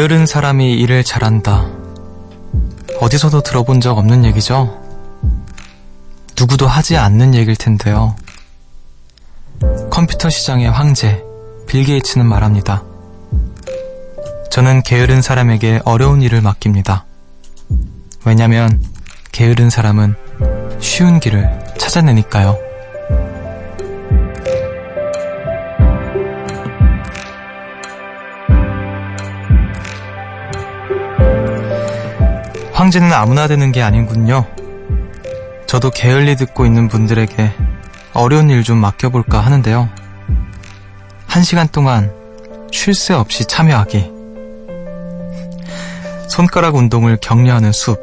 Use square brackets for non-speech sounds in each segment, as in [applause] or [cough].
게으른 사람이 일을 잘한다. 어디서도 들어본 적 없는 얘기죠? 누구도 하지 않는 얘기일 텐데요. 컴퓨터 시장의 황제, 빌 게이츠는 말합니다. 저는 게으른 사람에게 어려운 일을 맡깁니다. 왜냐면 게으른 사람은 쉬운 길을 찾아내니까요. 황제는 아무나 되는 게 아닌군요. 저도 게을리 듣고 있는 분들에게 어려운 일 좀 맡겨볼까 하는데요. 한 시간 동안 쉴 새 없이 참여하기. 손가락 운동을 격려하는 숲.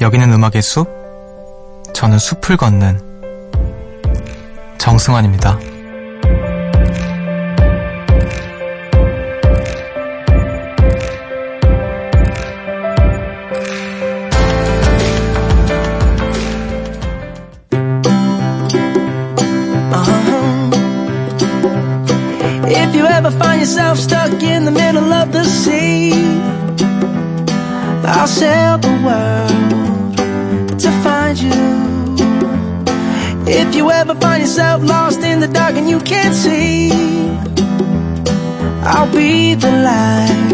여기는 음악의 숲. 저는 숲을 걷는 정승환입니다. Sail the world to find you. If you ever find yourself lost in the dark and you can't see, I'll be the light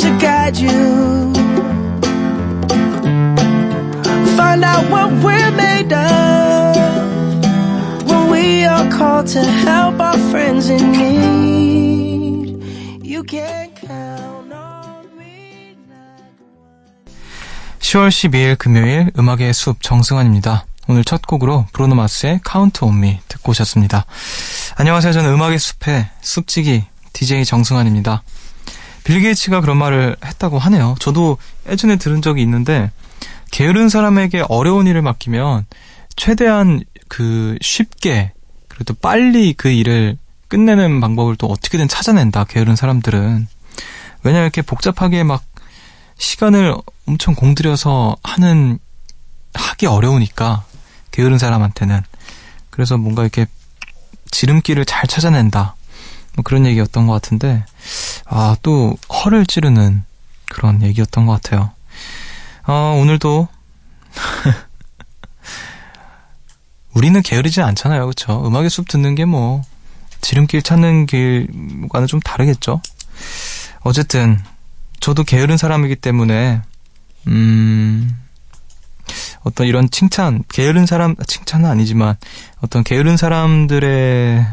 to guide you. Find out what we're made of when we are called to help our friends in need. 10월 12일 금요일 음악의 숲 정승환입니다. 오늘 첫 곡으로 브루노 마스의 Count on Me 듣고 오셨습니다. 안녕하세요. 저는 음악의 숲의 숲지기 DJ 정승환입니다. 빌 게이츠가 그런 말을 했다고 하네요. 저도 예전에 들은 적이 있는데 게으른 사람에게 어려운 일을 맡기면 최대한 그 쉽게 그리고 또 빨리 그 일을 끝내는 방법을 또 어떻게든 찾아낸다. 게으른 사람들은. 왜냐면 이렇게 복잡하게 막 시간을 엄청 공들여서 하는 하기 어려우니까 게으른 사람한테는 그래서 뭔가 이렇게 지름길을 잘 찾아낸다. 뭐 그런 얘기였던 것 같은데 아 또 허를 찌르는 그런 얘기였던 것 같아요. 어, 오늘도 [laughs] 우리는 게으르지 않잖아요, 그렇죠? 음악의 숲 듣는 게 뭐 지름길 찾는 길과는 좀 다르겠죠. 어쨌든 저도 게으른 사람이기 때문에 음 어떤 이런 칭찬 게으른 사람 칭찬은 아니지만 어떤 게으른 사람들의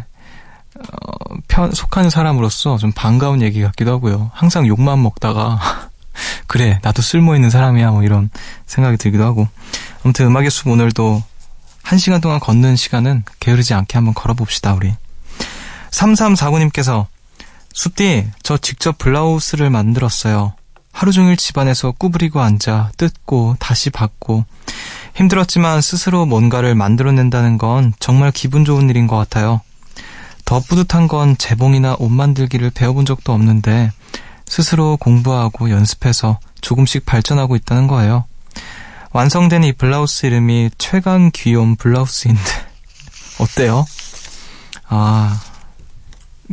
어, 편 속하는 사람으로서 좀 반가운 얘기 같기도 하고요. 항상 욕만 먹다가 [laughs] 그래 나도 쓸모 있는 사람이야 뭐 이런 생각이 들기도 하고 아무튼 음악의 숲 오늘도 한 시간 동안 걷는 시간은 게으르지 않게 한번 걸어봅시다 우리. 3349님께서 숲디, 저 직접 블라우스를 만들었어요. 하루 종일 집안에서 구부리고 앉아 뜯고 다시 받고 힘들었지만 스스로 뭔가를 만들어낸다는 건 정말 기분 좋은 일인 것 같아요. 더 뿌듯한 건 재봉이나 옷 만들기를 배워본 적도 없는데 스스로 공부하고 연습해서 조금씩 발전하고 있다는 거예요. 완성된 이 블라우스 이름이 최강 귀여운 블라우스인데 [laughs] 어때요? 아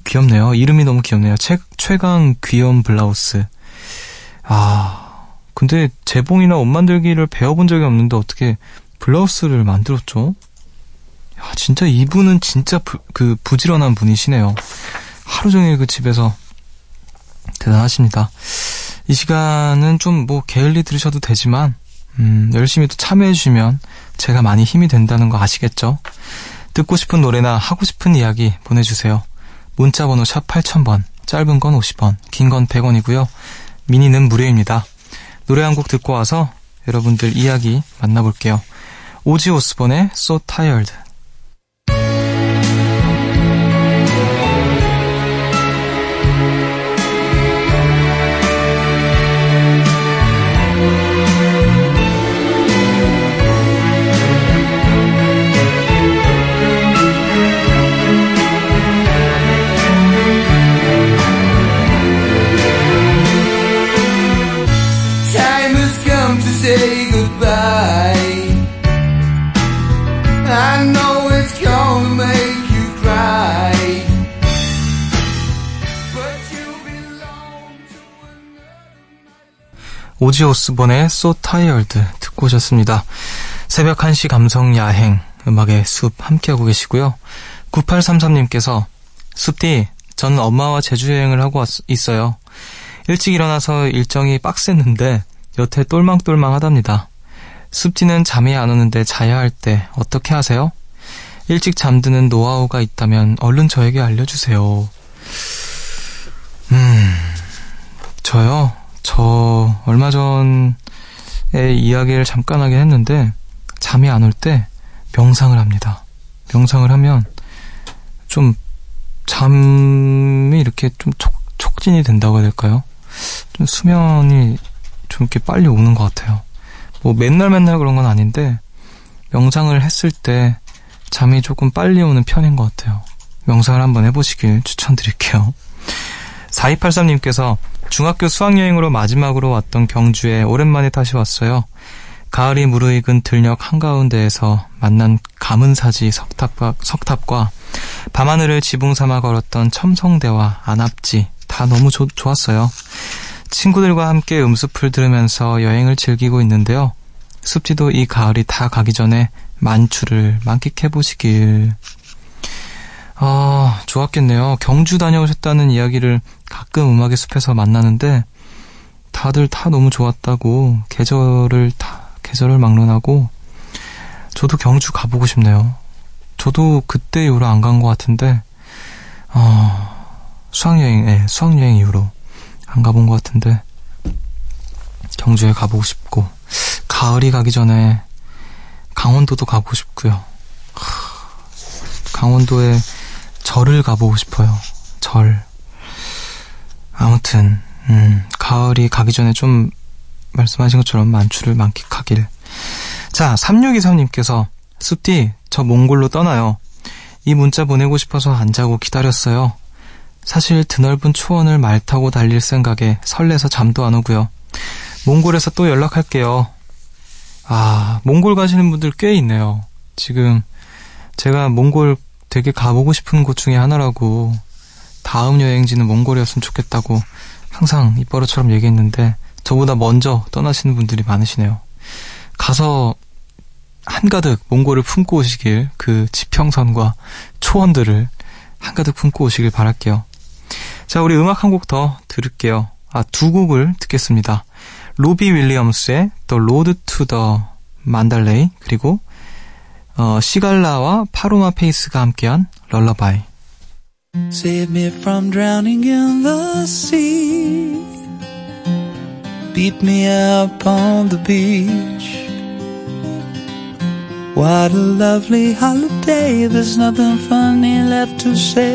귀엽네요. 이름이 너무 귀엽네요. 최, 최강 귀여운 블라우스. 아, 근데 재봉이나 옷 만들기를 배워본 적이 없는데 어떻게 블라우스를 만들었죠? 야, 진짜 이분은 진짜 부, 그 부지런한 분이시네요. 하루 종일 그 집에서 대단하십니다. 이 시간은 좀 뭐 게을리 들으셔도 되지만 음, 열심히 또 참여해 주시면 제가 많이 힘이 된다는 거 아시겠죠? 듣고 싶은 노래나 하고 싶은 이야기 보내주세요. 문자번호 샵 8000번, 짧은 건 50원, 긴 건 100원이고요. 미니는 무료입니다. 노래 한 곡 듣고 와서 여러분들 이야기 만나볼게요. 오지 오스본의 So Tired. 오지 오스본의 So Tired 듣고 오셨습니다. 새벽 1시 감성 야행 음악의 숲 함께하고 계시고요. 9833님께서 숲디 저는 엄마와 제주 여행을 하고 왔, 있어요. 일찍 일어나서 일정이 빡셌는데 여태 똘망똘망 하답니다. 숲디는 잠이 안 오는데 자야 할 때 어떻게 하세요? 일찍 잠드는 노하우가 있다면 얼른 저에게 알려주세요. 음, 저요? 저 얼마 전에 이야기를 잠깐 하긴 했는데 잠이 안 올 때 명상을 합니다. 명상을 하면 좀 잠이 이렇게 좀 촉, 촉진이 된다고 해야 될까요? 좀 수면이 좀 이렇게 빨리 오는 것 같아요. 뭐 맨날 맨날 그런 건 아닌데 명상을 했을 때 잠이 조금 빨리 오는 편인 것 같아요. 명상을 한번 해보시길 추천드릴게요. 4283님께서 중학교 수학여행으로 마지막으로 왔던 경주에 오랜만에 다시 왔어요. 가을이 무르익은 들녘 한가운데에서 만난 가문사지 석탑과, 석탑과 밤하늘을 지붕 삼아 걸었던 첨성대와 안압지 다 너무 조, 좋았어요. 친구들과 함께 음수풀 들으면서 여행을 즐기고 있는데요. 습지도 이 가을이 다 가기 전에 만추를 만끽해 보시길. 아, 좋았겠네요. 경주 다녀오셨다는 이야기를 가끔 음악의 숲에서 만나는데 다들 다 너무 좋았다고 계절을 다 계절을 막론하고 저도 경주 가보고 싶네요. 저도 그때 이후로 안 간 것 같은데 어, 수학여행, 예, 수학여행 이후로 안 가본 것 같은데 경주에 가보고 싶고 가을이 가기 전에 강원도도 가보고 싶고요. 강원도에 절을 가보고 싶어요. 절. 아무튼 음, 가을이 가기 전에 좀 말씀하신 것처럼 만추를 만끽하길. 자, 3623님께서 숲디 저 몽골로 떠나요. 이 문자 보내고 싶어서 안 자고 기다렸어요. 사실 드넓은 초원을 말 타고 달릴 생각에 설레서 잠도 안 오고요. 몽골에서 또 연락할게요. 아, 몽골 가시는 분들 꽤 있네요. 지금 제가 몽골 되게 가보고 싶은 곳 중에 하나라고 다음 여행지는 몽골이었으면 좋겠다고 항상 입버릇처럼 얘기했는데 저보다 먼저 떠나시는 분들이 많으시네요. 가서 한가득 몽골을 품고 오시길 그 지평선과 초원들을 한가득 품고 오시길 바랄게요. 자, 우리 음악 한 곡 더 들을게요. 아, 두 곡을 듣겠습니다. 로비 윌리엄스의 The Road to the Mandalay 그리고 어, 시갈라와 팔로마 페이스가 함께한 Lullaby Save me from drowning in the sea. Beat me up on the beach. What a lovely holiday. There's nothing funny left to say.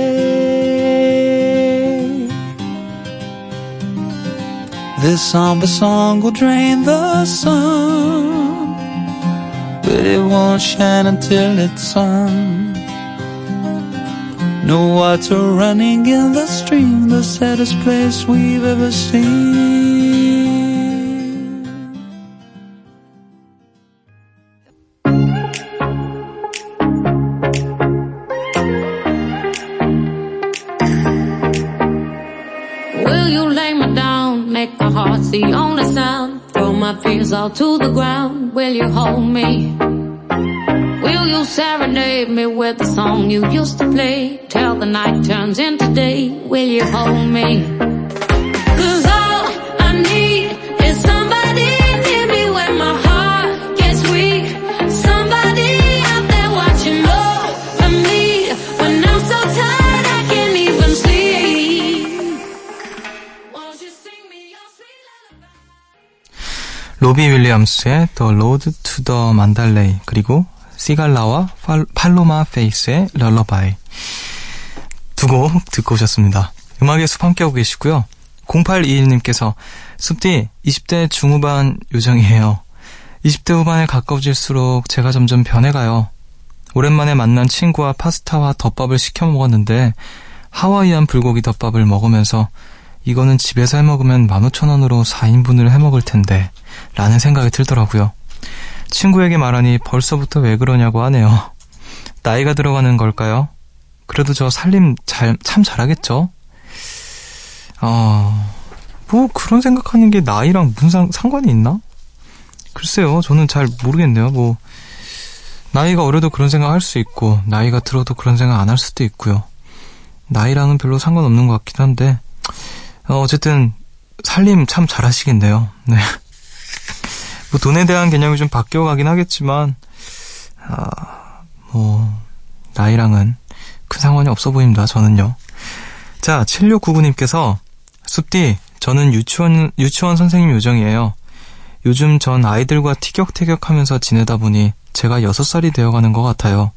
This somber song will drain the sun, but it won't shine until it's sun. No water running in the stream, the saddest place we've ever seen. Will you lay me down? Make my heart the only sound. Throw my fears all to the ground. Will you hold me? Serenade me with the song you used to play? Till the night turns into day. Will you hold me? Cause all I need is somebody near me when my heart gets weak. Somebody out there watching over me when I'm so tired I can't even sleep. Won't you sing me your sweet lullaby? 로비 윌리엄스의 The Road to the Mandalay 그리고 시갈라와 팔, 팔로마 페이스의 럴러바이 두 곡 듣고 오셨습니다. 음악의 숲 함께하고 계시고요. 0821님께서 숲디 20대 중후반 요정이에요. 20대 후반에 가까워질수록 제가 점점 변해가요. 오랜만에 만난 친구와 파스타와 덮밥을 시켜 먹었는데 하와이안 불고기 덮밥을 먹으면서 이거는 집에서 해 먹으면 15,000원으로 4인분을 해 먹을 텐데 라는 생각이 들더라고요. 친구에게 말하니 벌써부터 왜 그러냐고 하네요. 나이가 들어가는 걸까요? 그래도 저 살림 잘, 참 잘하겠죠? 어, 뭐 그런 생각하는 게 나이랑 무슨 상, 상관이 있나? 글쎄요, 저는 잘 모르겠네요. 뭐 나이가 어려도 그런 생각 할 수 있고 나이가 들어도 그런 생각 안 할 수도 있고요. 나이랑은 별로 상관없는 것 같긴 한데 어, 어쨌든 살림 참 잘하시겠네요. 네. 뭐 돈에 대한 개념이 좀 바뀌어 가긴 하겠지만 아, 뭐 나이랑은 큰 상관이 없어 보입니다. 저는요. 자, 7699님께서 숲디 저는 유치원 유치원 선생님 요정이에요. 요즘 전 아이들과 티격태격 하면서 지내다 보니 제가 6살이 되어가는 것 같아요.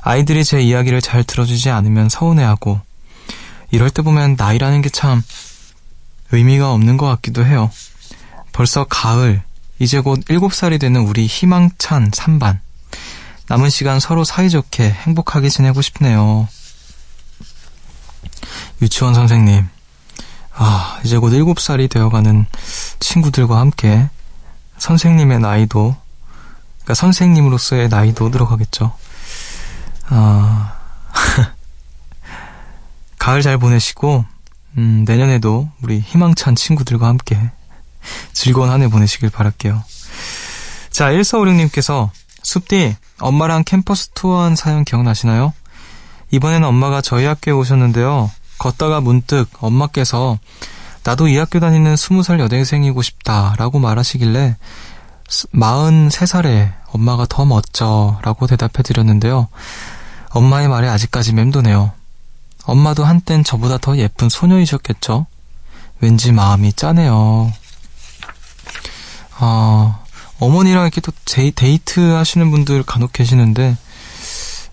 아이들이 제 이야기를 잘 들어주지 않으면 서운해하고 이럴 때 보면 나이라는 게 참 의미가 없는 것 같기도 해요. 벌써 가을, 이제 곧 7살이 되는 우리 희망찬 3반. 남은 시간 서로 사이좋게 행복하게 지내고 싶네요. 유치원 선생님. 아, 이제 곧 7살이 되어가는 친구들과 함께 선생님의 나이도, 그러니까 선생님으로서의 나이도 들어가겠죠. 아, [laughs] 가을 잘 보내시고, 음, 내년에도 우리 희망찬 친구들과 함께 즐거운 한 해 보내시길 바랄게요. 자, 1456님께서 숲디, 엄마랑 캠퍼스 투어한 사연 기억나시나요? 이번에는 엄마가 저희 학교에 오셨는데요. 걷다가 문득 엄마께서 나도 이 학교 다니는 20살 여대생이고 싶다 라고 말하시길래 43살에 엄마가 더 멋져 라고 대답해 드렸는데요. 엄마의 말에 아직까지 맴도네요. 엄마도 한땐 저보다 더 예쁜 소녀이셨겠죠? 왠지 마음이 짠해요. 아, 어머니랑 이렇게 또 데이트 하시는 분들 간혹 계시는데,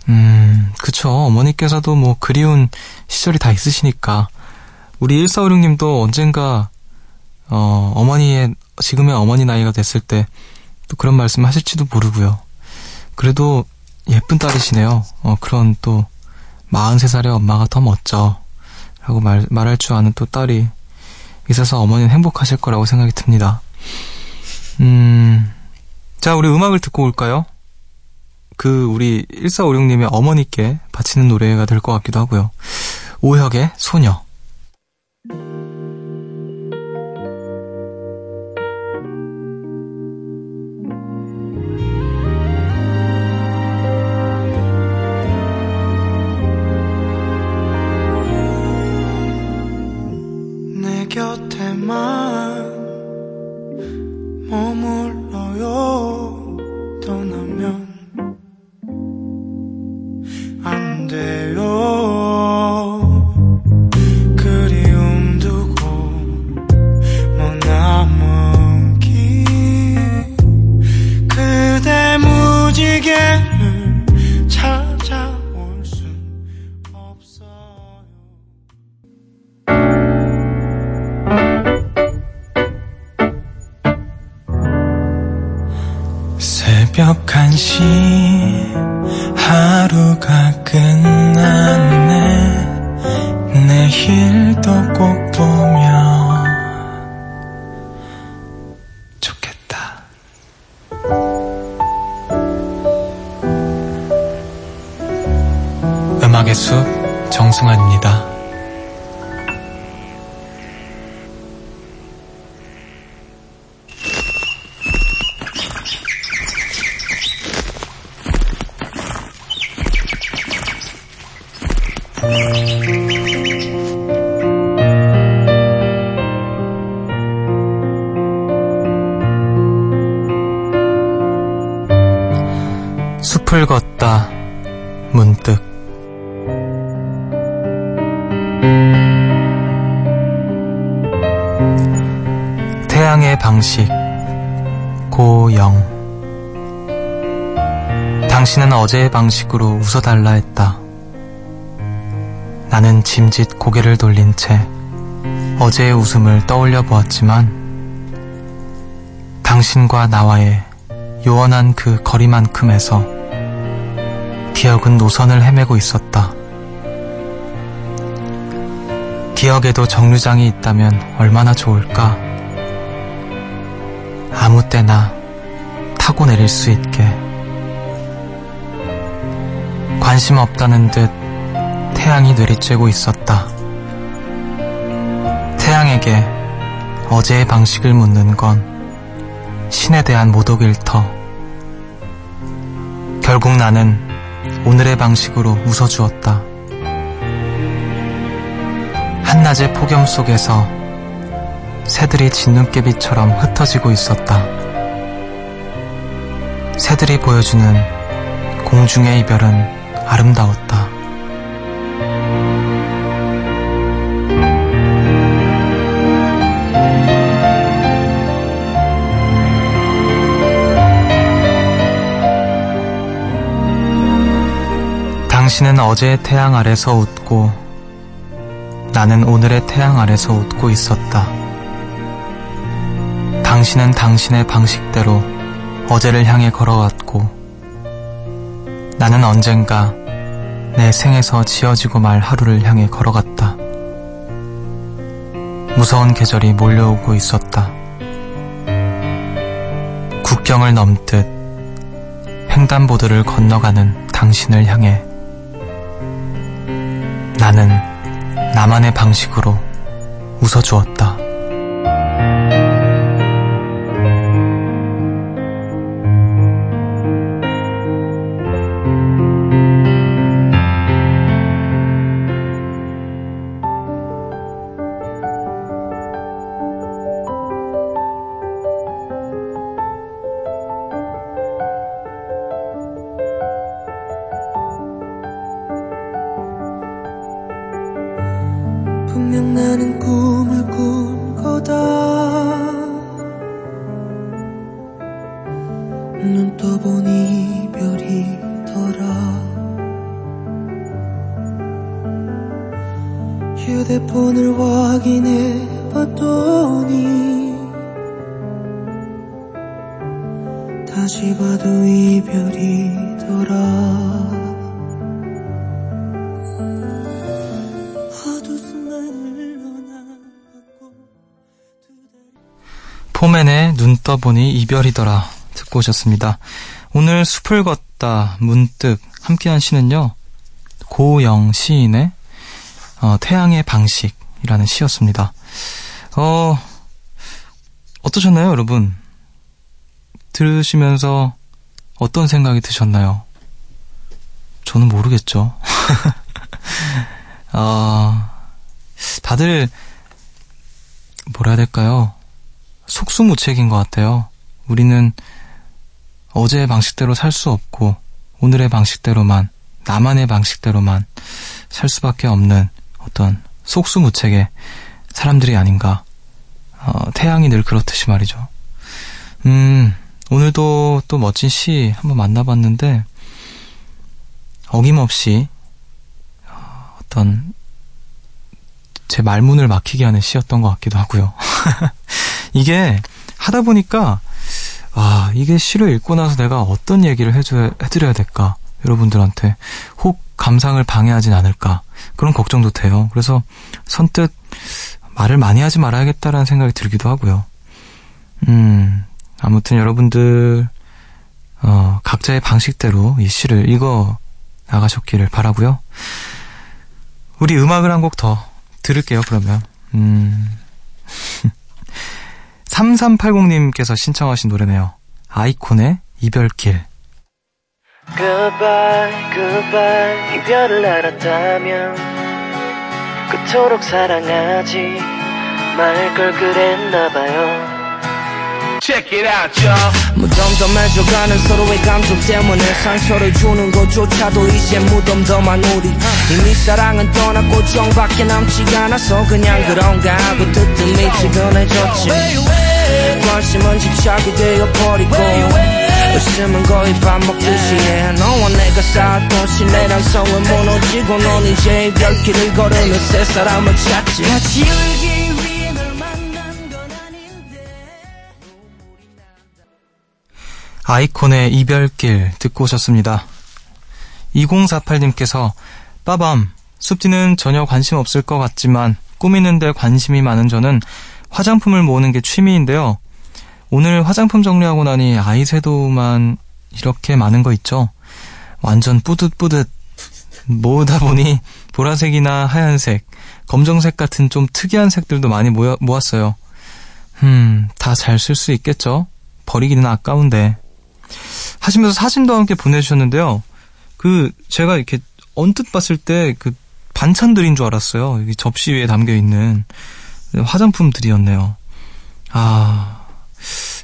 음, 그쵸. 어머니께서도 뭐 그리운 시절이 다 있으시니까. 우리 1456님도 언젠가, 어, 어머니의, 지금의 어머니 나이가 됐을 때 또 그런 말씀 하실지도 모르고요. 그래도 예쁜 딸이시네요. 어, 그런 또 43살의 엄마가 더 멋져. 라고 말, 말할 줄 아는 또 딸이 있어서 어머니는 행복하실 거라고 생각이 듭니다. 음, 자, 우리 음악을 듣고 올까요? 그, 우리 1456님의 어머니께 바치는 노래가 될 것 같기도 하고요. 오혁의 소녀. 새벽 정승환입니다 어제의 방식으로 웃어달라 했다. 나는 짐짓 고개를 돌린 채 어제의 웃음을 떠올려 보았지만 당신과 나와의 요원한 그 거리만큼에서 기억은 노선을 헤매고 있었다. 기억에도 정류장이 있다면 얼마나 좋을까? 아무 때나 타고 내릴 수 있게. 관심 없다는 듯 태양이 내리쬐고 있었다. 태양에게 어제의 방식을 묻는 건 신에 대한 모독일 터. 결국 나는 오늘의 방식으로 웃어주었다. 한낮의 폭염 속에서 새들이 진눈깨비처럼 흩어지고 있었다. 새들이 보여주는 공중의 이별은 아름다웠다. 당신은 어제의 태양 아래서 웃고 나는 오늘의 태양 아래서 웃고 있었다. 당신은 당신의 방식대로 어제를 향해 걸어왔고 나는 언젠가 내 생에서 지어지고 말 하루를 향해 걸어갔다. 무서운 계절이 몰려오고 있었다. 국경을 넘듯 횡단보도를 건너가는 당신을 향해 나는 나만의 방식으로 웃어주었다. 포맨의 눈 떠보니 이별이더라 듣고 오셨습니다. 오늘 숲을 걷다 문득 함께한 시는요. 고영 시인의 어, 태양의 방식이라는 시였습니다. 어, 어떠셨나요, 여러분? 들으시면서 어떤 생각이 드셨나요? 저는 모르겠죠. 아, [laughs] 다들 뭐라 해야 될까요? 속수무책인 것 같아요. 우리는 어제의 방식대로 살 수 없고 오늘의 방식대로만 나만의 방식대로만 살 수밖에 없는 어떤 속수무책의 사람들이 아닌가. 어, 태양이 늘 그렇듯이 말이죠. 음, 오늘도 또 멋진 시 한번 만나봤는데 어김없이 어, 어떤 제 말문을 막히게 하는 시였던 것 같기도 하고요. [laughs] 이게 하다 보니까 아 이게 시를 읽고 나서 내가 어떤 얘기를 해줘야, 해드려야 될까 여러분들한테 혹 감상을 방해하진 않을까 그런 걱정도 돼요. 그래서 선뜻 말을 많이 하지 말아야겠다라는 생각이 들기도 하고요. 음 아무튼 여러분들 어, 각자의 방식대로 이 시를 읽어 나가셨기를 바라고요. 우리 음악을 한 곡 더 들을게요. 그러면 음. [laughs] 3380님께서 신청하신 노래네요. 아이콘의 이별길. Goodbye, goodbye 이별을 알았다면 그토록 사랑하지 말 걸 그랬나봐요 Check it out, y'all. 무덤덤해져가는 서로의 감정 때문에 상처를 주는 것조차도 이제 무덤덤한 우리. 이미 사랑은 떠났고 정밖에 남지가 않아서 그냥 그런가 하고 뜨뜻미지근해졌지. 관심은 집착이 되어버리고 웃음은 거의 밥 먹듯이 해. 너와 내가 쌓았던 신뢰랑 성은 무너지고 넌 이제 이별길을 걸으며 새 사람을 찾지 아이콘의 이별길 듣고 오셨습니다. 2048님께서 빠밤 숲지는 전혀 관심 없을 것 같지만 꾸미는데 관심이 많은 저는 화장품을 모으는 게 취미인데요. 오늘 화장품 정리하고 나니 아이섀도우만 이렇게 많은 거 있죠. 완전 뿌듯뿌듯 모으다 보니 보라색이나 하얀색, 검정색 같은 좀 특이한 색들도 많이 모여, 모았어요. 음, 다 잘 쓸 수 있겠죠? 버리기는 아까운데. 하시면서 사진도 함께 보내주셨는데요. 그, 제가 이렇게 언뜻 봤을 때 그 반찬들인 줄 알았어요. 여기 접시 위에 담겨 있는 화장품들이었네요. 아,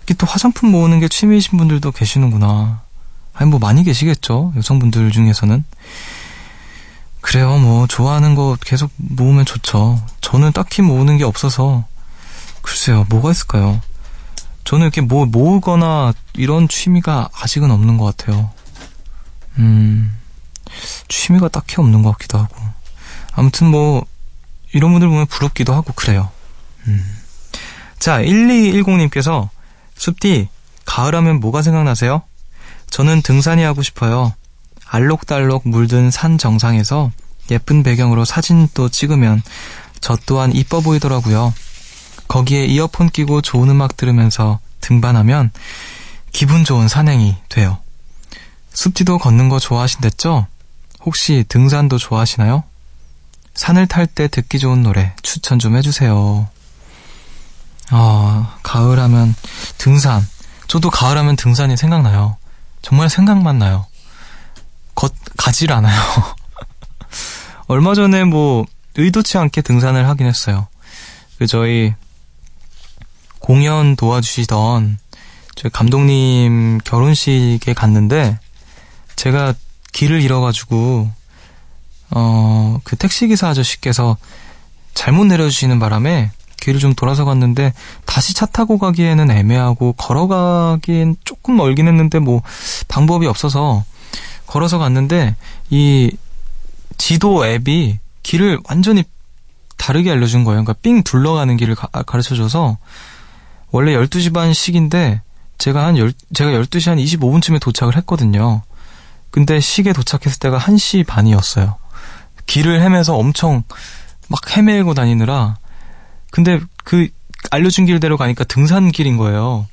이게 또 화장품 모으는 게 취미이신 분들도 계시는구나. 아니, 뭐 많이 계시겠죠? 여성분들 중에서는. 그래요, 뭐, 좋아하는 거 계속 모으면 좋죠. 저는 딱히 모으는 게 없어서, 글쎄요, 뭐가 있을까요? 저는 이렇게 뭐 모으거나 이런 취미가 아직은 없는 것 같아요. 음, 취미가 딱히 없는 것 같기도 하고. 아무튼 뭐, 이런 분들 보면 부럽기도 하고 그래요. 음. 자, 1210님께서, 숲디, 가을하면 뭐가 생각나세요? 저는 등산이 하고 싶어요. 알록달록 물든 산 정상에서 예쁜 배경으로 사진도 찍으면 저 또한 이뻐 보이더라고요. 거기에 이어폰 끼고 좋은 음악 들으면서 등반하면 기분 좋은 산행이 돼요. 숲지도 걷는 거 좋아하신댔죠? 혹시 등산도 좋아하시나요? 산을 탈 때 듣기 좋은 노래 추천 좀 해주세요. 아, 가을 하면 등산. 저도 가을 하면 등산이 생각나요. 정말 생각만 나요. 걷, 가질 않아요. [laughs] 얼마 전에 뭐, 의도치 않게 등산을 하긴 했어요. 그, 저희, 공연 도와주시던, 저희 감독님 결혼식에 갔는데, 제가 길을 잃어가지고, 어, 그 택시기사 아저씨께서 잘못 내려주시는 바람에 길을 좀 돌아서 갔는데 다시 차 타고 가기에는 애매하고 걸어가기엔 조금 멀긴 했는데 뭐 방법이 없어서 걸어서 갔는데 이 지도 앱이 길을 완전히 다르게 알려준 거예요. 그러니까 삥 둘러가는 길을 가, 르쳐줘서 원래 12시 반 시기인데 제가 한 열, 제가 12시 한 25분쯤에 도착을 했거든요. 근데 시계 도착했을 때가 1시 반이었어요. 길을 헤매서 엄청 막 헤매고 다니느라 근데 그 알려준 길대로 가니까 등산길인 거예요.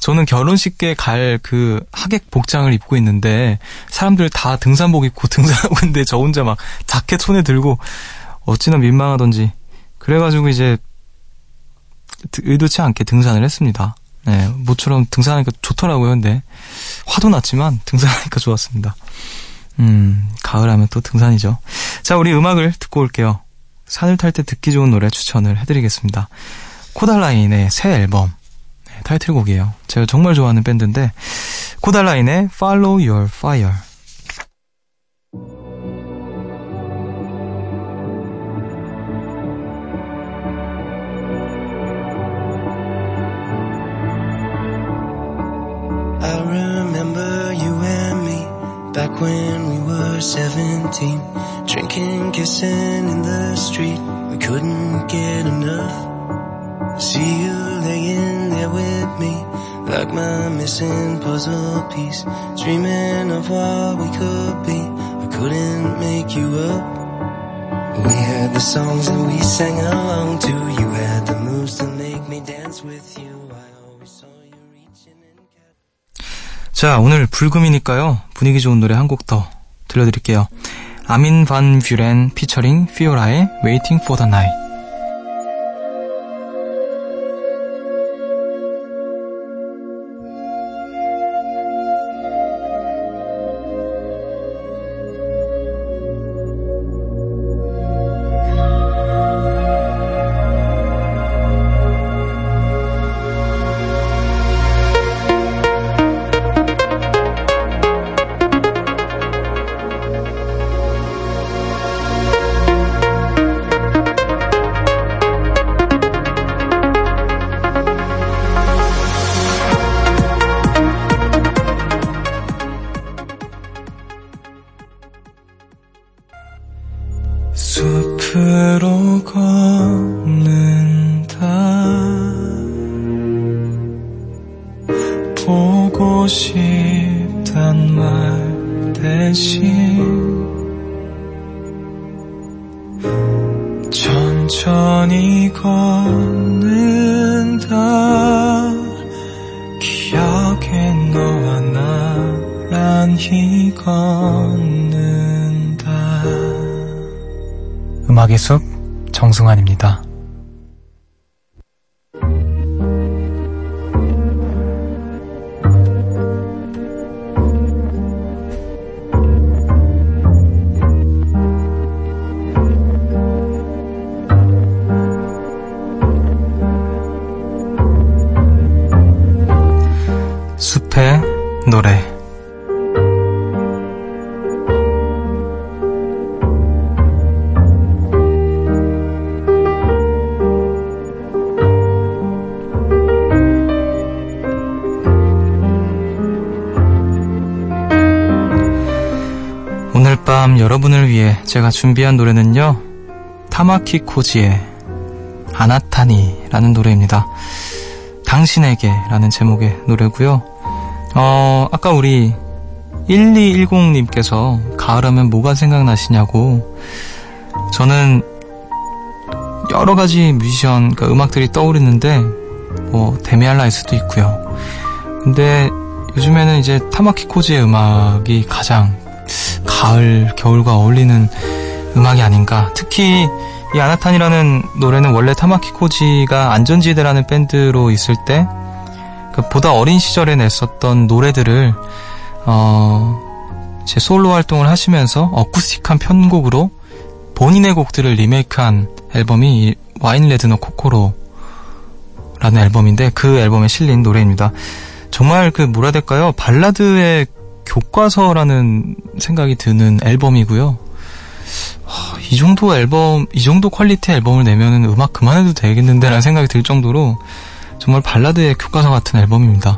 저는 결혼식에 갈 그 하객 복장을 입고 있는데 사람들 다 등산복 입고 [laughs] 등산하고 있는데 저 혼자 막 자켓 손에 들고 어찌나 민망하던지 그래가지고 이제 의도치 않게 등산을 했습니다. 네, 모처럼 등산하니까 좋더라고요. 근데 화도 났지만 등산하니까 좋았습니다. 음, 가을 하면 또 등산이죠. 자, 우리 음악을 듣고 올게요. 산을 탈 때 듣기 좋은 노래 추천을 해드리겠습니다. 코달라인의 새 앨범 네, 타이틀곡이에요. 제가 정말 좋아하는 밴드인데 코달라인의 Follow Your Fire get enough. See you laying there with me, like my missing puzzle piece, dreaming of what we could be. I couldn't make you up. We had the songs that we sang along to, you had the moves to make me dance with you. 자, 오늘 불금이니까요. 분위기 좋은 노래 한 곡 더 들려드릴게요. 아민 반 뷰렌 피처링 피오라의 Waiting for the Night. 노래 오늘 밤 여러분을 위해 제가 준비한 노래는요. 타마키 코지의 아나타니라는 노래입니다. 당신에게라는 제목의 노래고요. 어, 아까 우리 1210님께서 가을하면 뭐가 생각나시냐고 저는 여러 가지 뮤지션, 그러니까 음악들이 떠오르는데 뭐 데미알라일 수도 있고요. 근데 요즘에는 이제 타마키 코지의 음악이 가장 가을, 겨울과 어울리는 음악이 아닌가. 특히 이 아나탄이라는 노래는 원래 타마키 코지가 안전지대라는 밴드로 있을 때 그 보다 어린 시절에 냈었던 노래들을 어, 제 솔로 활동을 하시면서 어쿠스틱한 편곡으로 본인의 곡들을 리메이크한 앨범이 와인 레드너 코코로라는 앨범인데 그 앨범에 실린 노래입니다. 정말 그 뭐라 할까요? 발라드의 교과서라는 생각이 드는 앨범이고요. 이 정도 앨범, 이 정도 퀄리티 앨범을 내면은 음악 그만해도 되겠는데라는 생각이 들 정도로 정말 발라드의 교과서 같은 앨범입니다.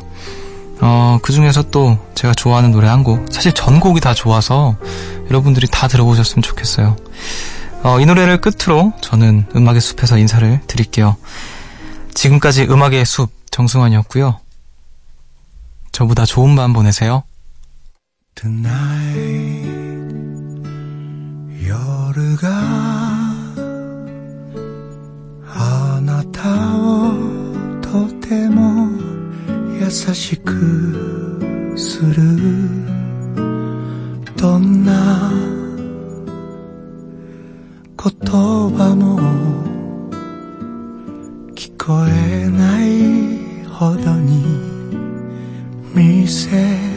어, 그 중에서 또 제가 좋아하는 노래 한 곡, 사실 전곡이 다 좋아서 여러분들이 다 들어보셨으면 좋겠어요. 어, 이 노래를 끝으로 저는 음악의 숲에서 인사를 드릴게요. 지금까지 음악의 숲 정승환이었고요. 저보다 좋은 밤 보내세요. Tonight, 여르가 하나 타워 とても優しくする。どんな言葉も聞こえないほどに見せる